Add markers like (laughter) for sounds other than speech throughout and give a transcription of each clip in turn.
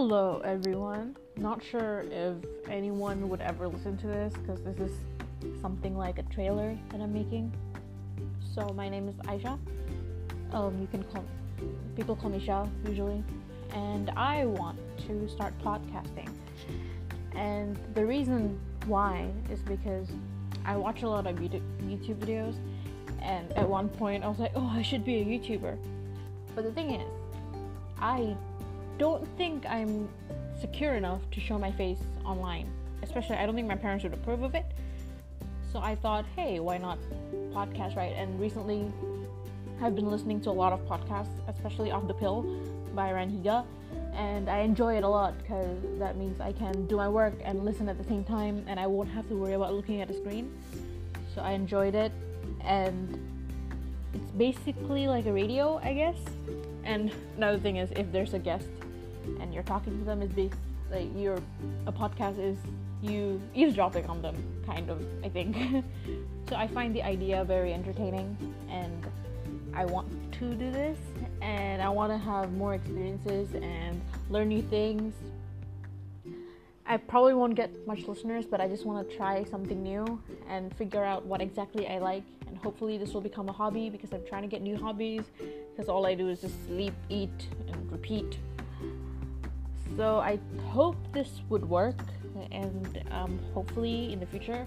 Hello, everyone. Not sure if anyone would ever listen to this because this is something like a trailer that I'm making. So, my name is Aisha. Um, you can call people call me Sha usually, and I want to start podcasting. And the reason why is because I watch a lot of YouTube videos, and at one point I was like, oh, I should be a YouTuber. But the thing is, I don't think I'm secure enough to show my face online. Especially, I don't think my parents would approve of it. So I thought, hey, why not podcast, right? And recently, I've been listening to a lot of podcasts, especially Off the Pill by Ryan Higa, and I enjoy it a lot because that means I can do my work and listen at the same time, and I won't have to worry about looking at a screen. So I enjoyed it, and it's basically like a radio, I guess. And another thing is, if there's a guest and you're talking to them, is based like your a podcast is you eavesdropping on them, kind of. I think. (laughs) so I find the idea very entertaining, and I want to do this, and I want to have more experiences and learn new things. I probably won't get much listeners, but I just want to try something new and figure out what exactly I like. And hopefully, this will become a hobby because I'm trying to get new hobbies. Because all I do is just sleep, eat, and repeat. So I hope this would work, and um, hopefully in the future,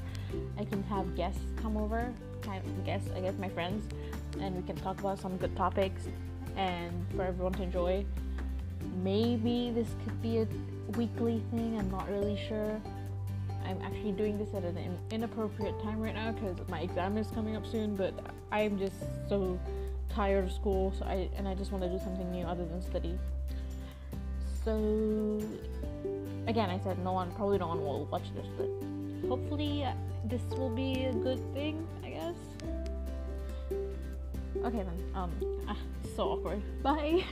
I can have guests come over. Kind of guests, I guess, my friends, and we can talk about some good topics and for everyone to enjoy. Maybe this could be a weekly thing. I'm not really sure. I'm actually doing this at an inappropriate time right now because my exam is coming up soon. But I'm just so tired of school, so I and I just want to do something new other than study. So again, I said no one, probably no one will watch this, but hopefully this will be a good thing. I guess. Okay then. Um. Ah, so awkward. (laughs) Bye.